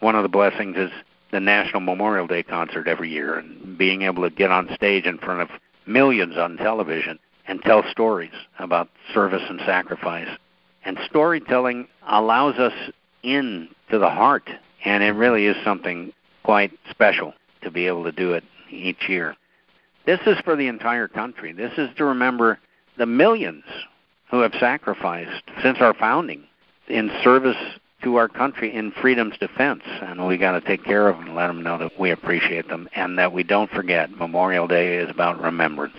one of the blessings is the National Memorial Day concert every year and being able to get on stage in front of millions on television and tell stories about service and sacrifice. And storytelling allows us in to the heart, and it really is something quite special to be able to do it each year. This is for the entire country. This is to remember the millions who have sacrificed since our founding in service to our country in freedom's defense. And we got to take care of them and let them know that we appreciate them and that we don't forget Memorial Day is about remembrance.